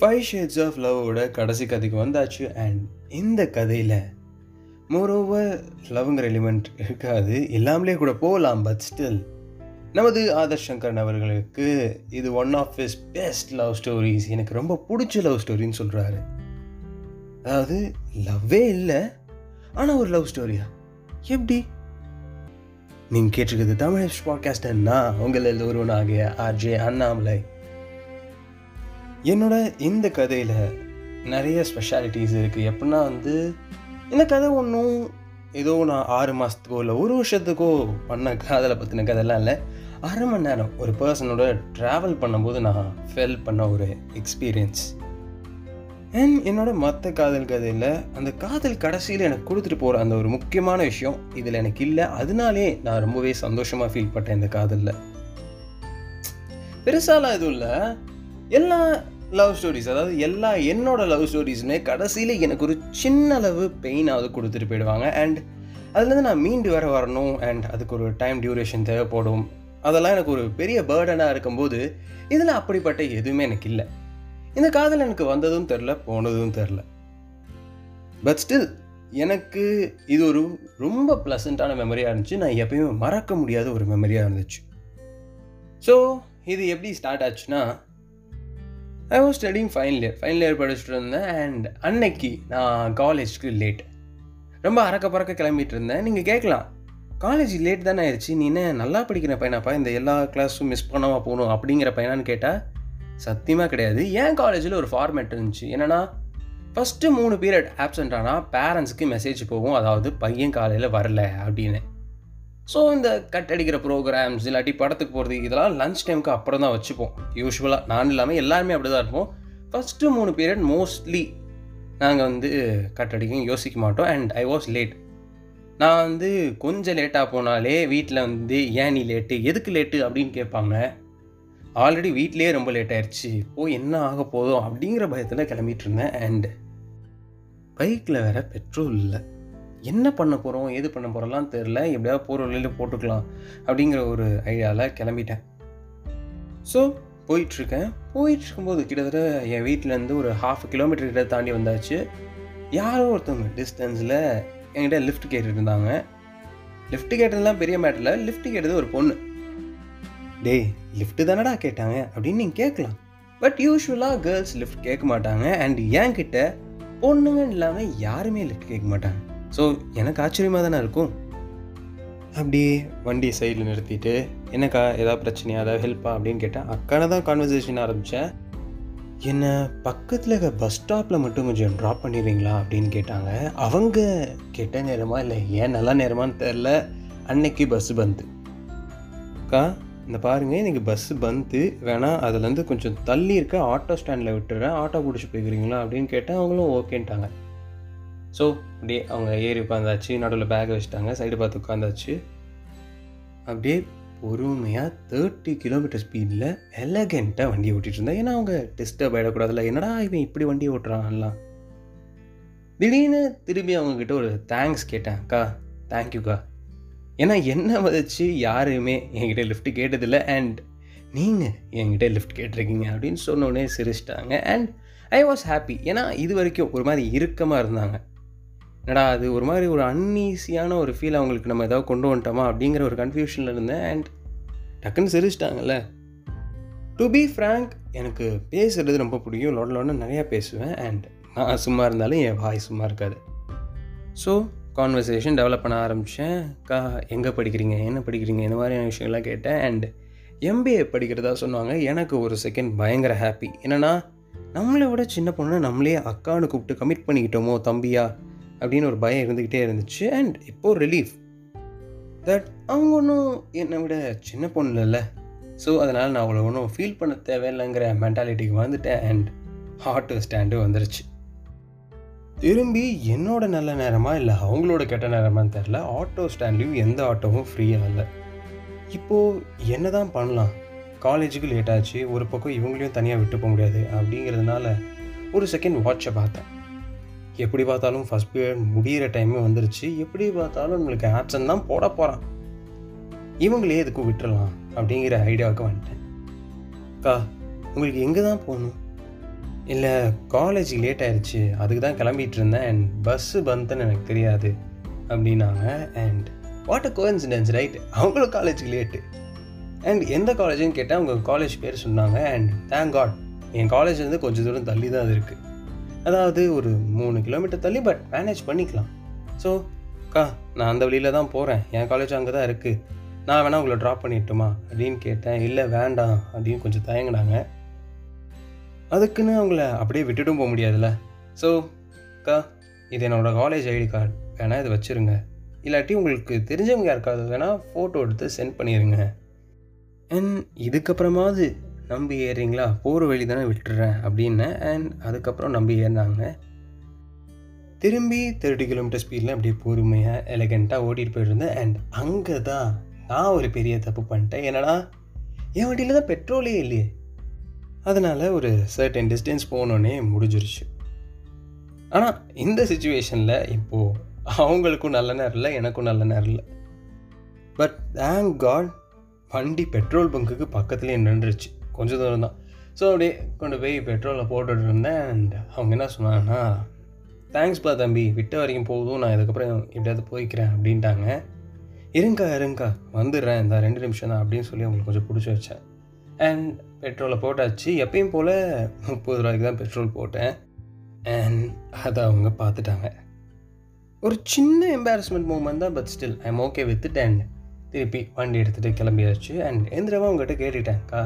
Five shades of லவ்வோட கடைசி கதைக்கு வந்தாச்சு அண்ட் இந்த கதையில் மோரோவர் லவ்ங்கிற எலிமெண்ட் இருக்காது. எல்லாமே கூட போகலாம் பட் ஸ்டில் நமது ஆதர் சங்கரன் அவர்களுக்கு இது one of his best love stories எனக்கு ரொம்ப பிடிச்ச லவ் ஸ்டோரின்னு சொல்கிறாரு அதாவது லவ்வே இல்லை ஆனால் ஒரு லவ் ஸ்டோரியா எப்படி? நீங்கள் கேட்டிருக்கிறது தமிழ் பாட்காஸ்டர்னா உங்களில் ஒருவனாகிய ஆர்ஜே அண்ணாமலை. என்னோட இந்த கதையில் நிறைய ஸ்பெஷாலிட்டிஸ் இருக்குது எப்படின்னா வந்து இந்த கதை ஒன்றும் ஏதோ நான் ஆறு மாதத்துக்கோ இல்லை ஒரு வருஷத்துக்கோ பண்ண காதலை பற்றின கதைலாம் இல்லை. அரை மணி நேரம் ஒரு பர்சனோட ட்ராவல் பண்ணும்போது நான் ஃபெல் பண்ண ஒரு எக்ஸ்பீரியன்ஸ் அண்ட் என்னோட மற்ற காதல் கதையில் அந்த காதல் கடைசியில் எனக்கு கொடுத்துட்டு போகிற அந்த ஒரு முக்கியமான விஷயம் இதில் எனக்கு இல்லை. அதனாலே நான் ரொம்பவே சந்தோஷமாக ஃபீல் பண்ணேன் இந்த காதலில். பெருசாலாம் எதுவும் இல்லை. எல்லா லவ் ஸ்டோரிஸ் அதாவது எல்லா என்னோட லவ் ஸ்டோரிஸுமே கடைசியில் எனக்கு ஒரு சின்ன அளவு பெயினாவது கொடுத்துட்டு போயிடுவாங்க. அண்ட் அதுலேருந்து நான் மீண்டு வர வரணும். அண்ட் அதுக்கு ஒரு டைம் டியூரேஷன் தேவைப்படும். அதெல்லாம் எனக்கு ஒரு பெரிய பேர்டனாக இருக்கும்போது இதில் அப்படிப்பட்ட எதுவுமே எனக்கு இல்லை. இந்த காதல் எனக்கு வந்ததும் தெரில போனதும் தெரில பட் ஸ்டில் எனக்கு இது ஒரு ரொம்ப ப்ளசண்ட்டான மெமரியாக இருந்துச்சு. நான் எப்பயுமே மறக்க முடியாத ஒரு மெமரியாக இருந்துச்சு. ஸோ இது எப்படி ஸ்டார்ட் ஆச்சுன்னா I was studying final year final year படிச்சுட்டு இருந்தேன். அண்ட் அன்னைக்கு நான் காலேஜ்க்கு லேட் ரொம்ப அறக்க பறக்க கிளம்பிட்டு இருந்தேன். நீங்கள் கேட்கலாம். காலேஜ் லேட் தானே ஆயிடுச்சு. நீ என்ன நல்லா படிக்கிற பையனாப்பா? இந்த எல்லா கிளாஸும் மிஸ் பண்ணாமல் போகணும் அப்படிங்கிற பையனான்னு கேட்டால் சத்தியமாக கிடையாது. ஏன் காலேஜில் ஒரு ஃபார்மேட் இருந்துச்சு? என்னென்னா ஃபஸ்ட்டு மூணு பீரியட் ஆப்சண்ட் ஆனால் பேரண்ட்ஸுக்கு மெசேஜ் போகும். அதாவது பையன் காலையில் வரல அப்படின்னு. ஸோ இந்த கட் அடிக்கிற ப்ரோக்ராம்ஸ் இல்லாட்டி படத்துக்கு போகிறது இதெல்லாம் லஞ்ச் டைமுக்கு அப்புறம் தான் வச்சுப்போம். யூஸ்வலாக நான் இல்லாமல் எல்லாருமே அப்படி தான் இருப்போம். ஃபஸ்ட்டு மூணு பீரியட் மோஸ்ட்லி நாங்கள் வந்து கட் அடிக்கும் யோசிக்க மாட்டோம். அண்ட் ஐ வாஸ் லேட் நான் வந்து கொஞ்சம் லேட்டாக போனாலே வீட்டில் வந்து ஏன் நீ லேட்டு எதுக்கு லேட்டு அப்படின்னு கேட்பாங்க. ஆல்ரெடி வீட்லேயே ரொம்ப லேட் ஆயிடுச்சு ஓ என்ன ஆக போதும் அப்படிங்கிற பயத்தில் கிளம்பிட்டு இருந்தேன். அண்ட் பைக்கில் வேற பெட்ரோல் இல்லை. என்ன பண்ண போகிறோம் ஏது பண்ண போகிறோம்லாம் தெரில எப்படியாவது போகிற வழியில் போட்டுக்கலாம் அப்படிங்கிற ஒரு ஐடியாவில் கிளம்பிட்டேன். ஸோ போயிட்டுருக்கேன். போயிட்டுருக்கும்போது கிட்டத்தட்ட என் வீட்டிலேருந்து ஒரு ஹாஃப் கிலோமீட்டர் கிட்ட தாண்டி வந்தாச்சு. யாரோ ஒருத்தவங்க டிஸ்டன்ஸில் என்கிட்ட லிஃப்ட் கேட்டுட்டு இருந்தாங்க லிஃப்ட் கேட்டதுலாம் பெரிய மேட்டரில் லிஃப்ட் கேட்டது ஒரு பொண்ணு. டேய் லிஃப்ட்டு தானடா கேட்டாங்க? அப்படின்னு நீங்கள் கேட்கலாம். பட் யூஸ்வலாக கேர்ள்ஸ் லிஃப்ட் கேட்க மாட்டாங்க. அண்ட் என்கிட்ட பொண்ணுங்கன்னு இல்லாமல் யாருமே லிஃப்ட் கேட்க மாட்டாங்க. ஸோ எனக்கு ஆச்சரியமாக தானே இருக்கும் அப்படியே வண்டி சைடில் நிறுத்திட்டு என்னக்கா ஏதாவது பிரச்சனையா? ஏதாவது ஹெல்ப்பா அப்படின்னு கேட்டேன். அக்கான தான் கான்வர்சேஷன் ஆரம்பித்தேன் என்னை பக்கத்தில் இருக்க பஸ் ஸ்டாப்பில் மட்டும் கொஞ்சம் ட்ராப் பண்ணிடுறீங்களா? அப்படின்னு கேட்டாங்க. அவங்க கெட்ட நேரமா இல்லை ஏன் நல்ல நேரமான்னு தெரில அன்னைக்கு பஸ் பந்து அக்கா இந்த பாருங்கள் இன்னைக்கு பஸ்ஸு பந்து வேணால் அதுலேருந்து கொஞ்சம் தள்ளி இருக்க ஆட்டோ ஸ்டாண்டில் விட்டுறேன். ஆட்டோ பிடிச்சி போய்க்கிறீங்களா? அப்படின்னு கேட்டேன். அவங்களும் ஓகேன்ட்டாங்க ஸோ அப்படியே அவங்க ஏறி உட்காந்தாச்சு நடுவில் பேக் வச்சுட்டாங்க. சைடு பார்த்து உட்காந்தாச்சு அப்படியே பொறுமையாக தேர்ட்டி கிலோமீட்டர் ஸ்பீடில் எலகெண்ட்டாக வண்டி ஓட்டிகிட்டு இருந்தேன் ஏன்னா அவங்க டிஸ்டர்ப் ஆகிடக்கூடாதுல்ல என்னடா இவன் இப்படி வண்டி ஓட்டுறான்லாம். திடீர்னு திரும்பி அவங்கக்கிட்ட ஒரு தேங்க்ஸ் கேட்டேன். அக்கா தேங்க்யூக்கா ஏன்னா என்ன வதச்சு யாருமே என்கிட்ட லிஃப்ட் கேட்டதில்லை. அண்ட் நீங்கள் என்கிட்ட லிஃப்ட் கேட்டிருக்கீங்க. அப்படின்னு சொன்னோடனே சிரிச்சிட்டாங்க. அண்ட் ஐ வாஸ் ஹாப்பி ஏன்னா இது வரைக்கும் ஒரு மாதிரி இறுக்கமாக இருந்தாங்க. என்னடா அது ஒரு மாதிரி ஒரு அன்ஈஸியான ஒரு ஃபீல் அவங்களுக்கு நம்ம ஏதாவது கொண்டு வந்துட்டோமா அப்படிங்கிற ஒரு கன்ஃபியூஷனில் இருந்தேன். அண்ட் டக்குன்னு சிரிச்சிட்டாங்கல்ல. டு பி ஃப்ரேங்க் எனக்கு பேசுகிறது ரொம்ப பிடிக்கும். லோட லோட நிறையா பேசுவேன். அண்ட் நான் சும்மா இருந்தாலும் என் வாய் சும்மா இருக்காது. ஸோ கான்வர்சேஷன் டெவலப் பண்ண ஆரம்பித்தேன் கா எங்கே படிக்கிறீங்க? என்ன படிக்கிறீங்க? இந்த மாதிரியான விஷயங்கள்லாம் கேட்டேன். அண்ட் எம்பிஏ படிக்கிறதா சொன்னாங்க. எனக்கு ஒரு செகண்ட் பயங்கர ஹாப்பி என்னென்னா நம்மளை விட சின்ன பொண்ணு நம்மளே அக்கான்னு கூப்பிட்டு கமிட் பண்ணிக்கிட்டோமோ தம்பியா? அப்படின்னு ஒரு பயம் இருந்துக்கிட்டே இருந்துச்சு. அண்ட் இப்போ ரிலீஃப் தட் அவங்க ஒன்றும் என்னை விட சின்ன பொண்ணு இல்லைல்ல ஸோ அதனால் நான் அவ்வளோ ஒன்றும் ஃபீல் பண்ண தேவையில்லைங்கிற மென்டாலிட்டிக்கு வந்துட்டேன். அண்ட் ஆட்டோ ஸ்டாண்டு வந்துருச்சு. திரும்பி என்னோட நல்ல நேரமா இல்லை அவங்களோட கெட்ட நேரமான்னு தெரில ஆட்டோ ஸ்டாண்ட்லேயும் எந்த ஆட்டோவும் ஃப்ரீயாக இல்லை. இப்போது என்ன தான் பண்ணலாம்? காலேஜுக்கு லேட் ஆச்சு. ஒரு பக்கம் இவங்களையும் தனியாக விட்டு போக முடியாது. அப்படிங்கிறதுனால ஒரு செகண்ட் வாட்சை பார்த்தேன். எப்படி பார்த்தாலும் ஃபஸ்ட் பீரியட் முடிகிற டைமே வந்துருச்சு. எப்படி பார்த்தாலும் நம்மளுக்கு ஆப்சன் தான் போட போகிறான் இவங்களே எதுக்கு விட்டுறலாம் அப்படிங்கிற ஐடியாவுக்கு வந்துட்டேன். அக்கா உங்களுக்கு எங்கே தான் போகணும்? இல்லை காலேஜ் லேட் ஆயிடுச்சு அதுக்கு தான் கிளம்பிட்டு இருந்தேன். அண்ட் பஸ்ஸு பந்துன்னு எனக்கு தெரியாது அப்படின்னாங்க. And what a coincidence right அவங்களும் காலேஜுக்கு லேட்டு அண்ட் எந்த காலேஜுன்னு கேட்டால் அவங்க காலேஜ் பேர் சொன்னாங்க. அண்ட் தேங்க் காட் என் காலேஜ் வந்து கொஞ்சம் தூரம் தள்ளி தான் அது இருக்குது அதாவது ஒரு மூணு கிலோமீட்டர் தள்ளி பட் மேனேஜ் பண்ணிக்கலாம். ஸோ அக்கா நான் அந்த வழியில் தான் போகிறேன் என் காலேஜ் அங்கே தான் இருக்குது நான் வேணால் உங்களை ட்ராப் பண்ணிட்டுமா? அப்படின்னு கேட்டேன். இல்லை வேண்டாம். அப்படின்னு கொஞ்சம் தயங்கினாங்க. அதுக்குன்னு அவங்கள அப்படியே விட்டுட்டும் போக முடியாதுல்ல. ஸோ அக்கா இது என்னோடய காலேஜ் ஐடி கார்டு வேணால் இதை வச்சுருங்க. இல்லாட்டி உங்களுக்கு தெரிஞ்சவங்க யாருக்காவது வேணால் ஃபோட்டோ எடுத்து சென்ட் பண்ணிடுங்க அண்ட் இதுக்கப்புறமாவது நம்பி ஏறுறீங்களா? போகிற வழி தானே விட்டுறேன் அப்படின்னேன் அண்ட் அதுக்கப்புறம் நம்பி ஏறினாங்க. திரும்பி தேர்ட்டி கிலோமீட்டர் ஸ்பீடில் அப்படியே பொறுமையாக எலகண்ட்டாக ஓட்டிகிட்டு போயிருந்தேன். அண்ட் அங்கே தான் நான் ஒரு பெரிய தப்பு பண்ணிட்டேன். என்னடா? என் வண்டியில் தான் பெட்ரோலே இல்லையே. அதனால் ஒரு சர்டன் டிஸ்டன்ஸ் போனோடனே முடிஞ்சிருச்சு. ஆனால் இந்த சுச்சுவேஷனில் இப்போது அவங்களுக்கும் நல்ல நேரம் இல்லை எனக்கும் நல்ல நேரம் இல்லை. பட் தேங்க் காட் வண்டி பெட்ரோல் பங்குக்கு பக்கத்துலேயே நின்றுச்சு. கொஞ்சம் தூரம் தான். ஸோ அப்படியே கொண்டு போய் பெட்ரோலை போட்டுட்டு இருந்தேன். அண்ட் அவங்க என்ன சொன்னாங்கன்னா தேங்க்ஸ்ப்பா தம்பி விட்ட வரைக்கும் போதும். நான் இதுக்கப்புறம் எப்படியாவது போய்க்கிறேன் அப்படின்ட்டாங்க. இருங்கா இருங்கா வந்துடுறேன். இந்த ரெண்டு நிமிஷம் தான் அப்படின்னு சொல்லி அவங்களுக்கு கொஞ்சம் பிடிச்சி வச்சேன். அண்ட் பெட்ரோலை போட்டாச்சு. எப்பயும் போல் முப்பது ரூபாய்க்கு தான் பெட்ரோல் போட்டேன். அண்ட் அதை அவங்க பார்த்துட்டாங்க. ஒரு சின்ன எம்பாரஸ்மெண்ட் மூமெண்ட் தான் but still I am okay with and திருப்பி வண்டி எடுத்துகிட்டு கிளம்பியாச்சு. அண்ட் எந்திரமாக உங்ககிட்ட கேட்டுட்டேன்க்கா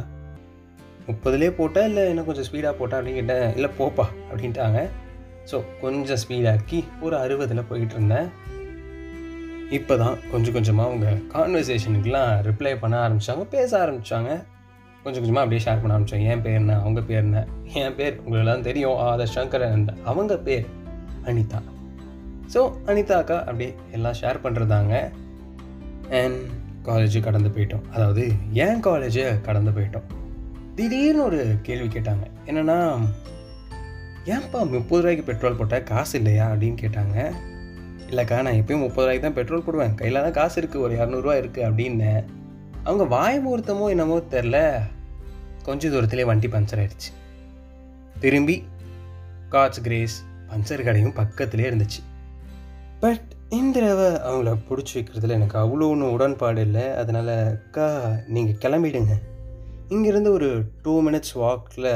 முப்பதுலேயே போட்டால் இல்லை இன்னும் கொஞ்சம் ஸ்பீடாக போட்டா அப்படின்னு கேட்டேன் இல்லை போப்பா அப்படின்ட்டாங்க. ஸோ கொஞ்சம் ஸ்பீடாக்கி ஒரு அறுபதில் போயிட்டு இருந்தேன். இப்போ தான் கொஞ்சம் கொஞ்சமாக அவங்க கான்வர்சேஷனுக்கெலாம் ரிப்ளை பண்ண ஆரம்பித்தாங்க பேச ஆரம்பித்தாங்க கொஞ்சம் கொஞ்சமாக அப்படியே ஷேர் பண்ண ஆரம்பித்தோம் என் பேர் என்ன? அவங்க பேர் என்ன? என் பேர் உங்களெல்லாம் தெரியும். ஆதர் சங்கரன் அவங்க பேர் அனிதா. ஸோ அனிதா அக்கா அப்படியே எல்லாம் ஷேர் பண்ணுறதாங்க அண்ட் காலேஜு கடந்து போயிட்டோம். அதாவது ஏன் காலேஜை கடந்து போயிட்டோம். திடீர்னு ஒரு கேள்வி கேட்டாங்க. என்னென்னா ஏன்ப்பா முப்பது ரூபாய்க்கு பெட்ரோல் போட்டால் காசு இல்லையா? அப்படின்னு கேட்டாங்க. இல்லைக்கா நான் எப்பயும் முப்பது ரூபாய்க்கு தான் பெட்ரோல் போடுவேன். கையில் தான் காசு இருக்குது ஒரு இரநூறுவா இருக்குது அப்படின்னு அவங்க வாய் முகூர்த்தமோ என்னமோ தெரில. கொஞ்சம் தூரத்துலேயே வண்டி பஞ்சர் ஆயிடுச்சு. திரும்பி காட்ஸ் கிரேஸ் பஞ்சர் கடையும் பக்கத்துலேயே இருந்துச்சு. பட் இந்த தடவை அவங்கள பிடிச்சி வைக்கிறதுல எனக்கு அவ்வளோ ஒன்றும் உடன்பாடு இல்லை. அதனால் அக்கா நீங்கள் கிளம்பிடுங்க. இங்கேருந்து ஒரு டூ மினிட்ஸ் வாக்கில்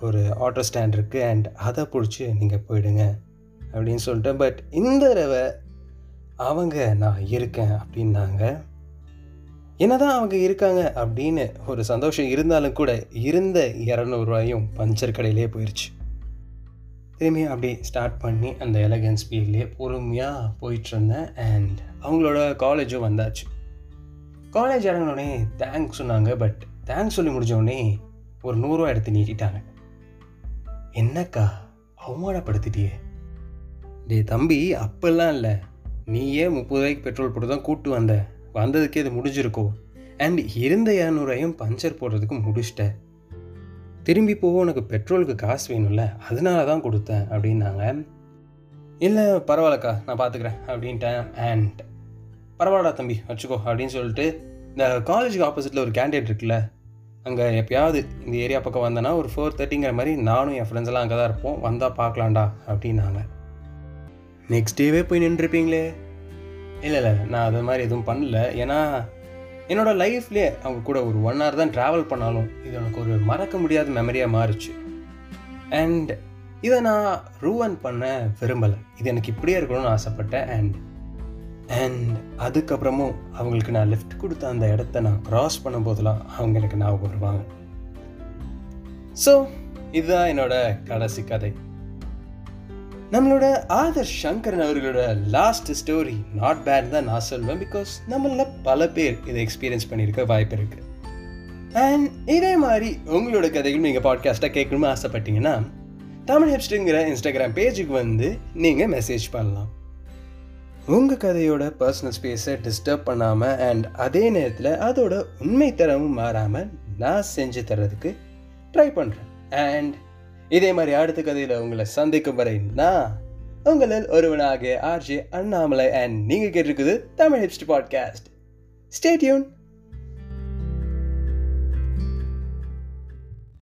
ஒரு ஆட்டோ ஸ்டாண்ட் இருக்குது அண்ட் அதை பிடிச்சி நீங்கள் போயிடுங்க அப்படின்னு சொல்லிட்டேன். பட் இந்த தடவை அவங்க நான் இருக்கேன் அப்படின்னாங்க. என்னதான் அவங்க இருக்காங்க அப்படின்னு ஒரு சந்தோஷம் இருந்தாலும் கூட இருந்த இரநூறுவாயும் பஞ்சர் கடையிலே போயிடுச்சு திரும்பி அப்படியே ஸ்டார்ட் பண்ணி அந்த எலகன்ஸ் ஸ்பீட்லேயே பொறுமையாக போயிட்டுருந்தேன் அண்ட் அவங்களோட காலேஜும் வந்தாச்சு. காலேஜ் இறங்கினோடனே தேங்க்ஸ் சொன்னாங்க பட் தேங்க்ஸ் சொல்லி முடிஞ்சோடனே ஒரு நூறுரூவா எடுத்து நீட்டிட்டாங்க. என்னக்கா அவமானப்படுத்திட்டியே. டே தம்பி அப்பெல்லாம் இல்லை. நீயே முப்பது ரூபாய்க்கு பெட்ரோல் போட்டு தான் கூப்பிட்டு வந்த. வந்ததுக்கே இது முடிஞ்சிருக்கோ. அண்ட் இருந்த இரநூறுவாயும் பஞ்சர் போடுறதுக்கு முடிச்சிட்ட. திரும்பி போக உனக்கு பெட்ரோலுக்கு காசு வேணும்ல அதனால தான் கொடுத்தேன் அப்படின்னாங்க. இல்லை பரவாயில்லக்கா நான் பார்த்துக்கிறேன் அப்படின்ட்டேன். அண்ட் பரவாயில்லடா தம்பி வச்சுக்கோ அப்படின்னு சொல்லிட்டு இந்த காலேஜுக்கு ஆப்போசிட்டில் ஒரு கேண்டீன் இருக்குல்ல அங்கே எப்பயாவது இந்த ஏரியா பக்கம் வந்தேன்னா ஒரு ஃபோர் தேர்ட்டிங்கிற மாதிரி நானும் என் ஃப்ரெண்ட்ஸ் எல்லாம் அங்கே தான் இருப்போம். வந்தால் பார்க்கலாம்டா அப்படின்னாங்க. நெக்ஸ்ட் டேவே போய் நின்றுருப்பீங்களே. இல்லை இல்லை நான் அது மாதிரி எதுவும் பண்ணல. ஏன்னா என்னோடய லைஃப்லேயே அவங்க கூட ஒரு ஒன் ஹவர் தான் ட்ராவல் பண்ணாலும் இது எனக்கு ஒரு மறக்க முடியாத மெமரியாக மாறிச்சு. அண்ட் இதை நான் ரூவன் பண்ண விரும்பலை. இது எனக்கு இப்படியே இருக்கணும்னு ஆசைப்பட்டேன். அண்ட் அண்ட் அதுக்கப்புறமும் அவங்களுக்கு நான் லிஃப்ட் கொடுத்த அந்த இடத்த நான் க்ராஸ் பண்ணும்போதெல்லாம் அவங்க எனக்கு ஞாபகம் வருவாங்க ஸோ இதுதான் என்னோட கடைசி கதை. நம்மளோட ஆதர் சங்கரன் அவர்களோட லாஸ்ட் ஸ்டோரி நாட் பேட் தான் நான் சொல்வேன் பிகாஸ் நம்மள பல பேர் இதை எக்ஸ்பீரியன்ஸ் பண்ணியிருக்க வாய்ப்பு இருக்குது அண்ட் இதே மாதிரி உங்களோட கதைகள் நீங்கள் பாட்காஸ்ட்டாக கேட்கணும்னு ஆசைப்பட்டீங்கன்னா தமிழ் ஹெப்ஸ்டுங்கிற இன்ஸ்டாகிராம் பேஜுக்கு வந்து நீங்கள் மெசேஜ் பண்ணலாம். உங்கள் கதையோட பர்சனல் ஸ்பேஸை டிஸ்டர்ப் பண்ணாமல் அண்ட் அதே நேரத்தில் அதோட உண்மை தரமும் மாறாமல் நான் செஞ்சு தர்றதுக்கு ட்ரை பண்ணுறேன் அண்ட் இதே மாதிரி அடுத்த கதையில் உங்களை சந்திக்கும் வரை நான் உங்களில் ஒருவனாக ஆர்ஜே அண்ணாமலை அண்ட் நீங்கள் கேட்டிருக்குது Tamil hipster podcast stay tune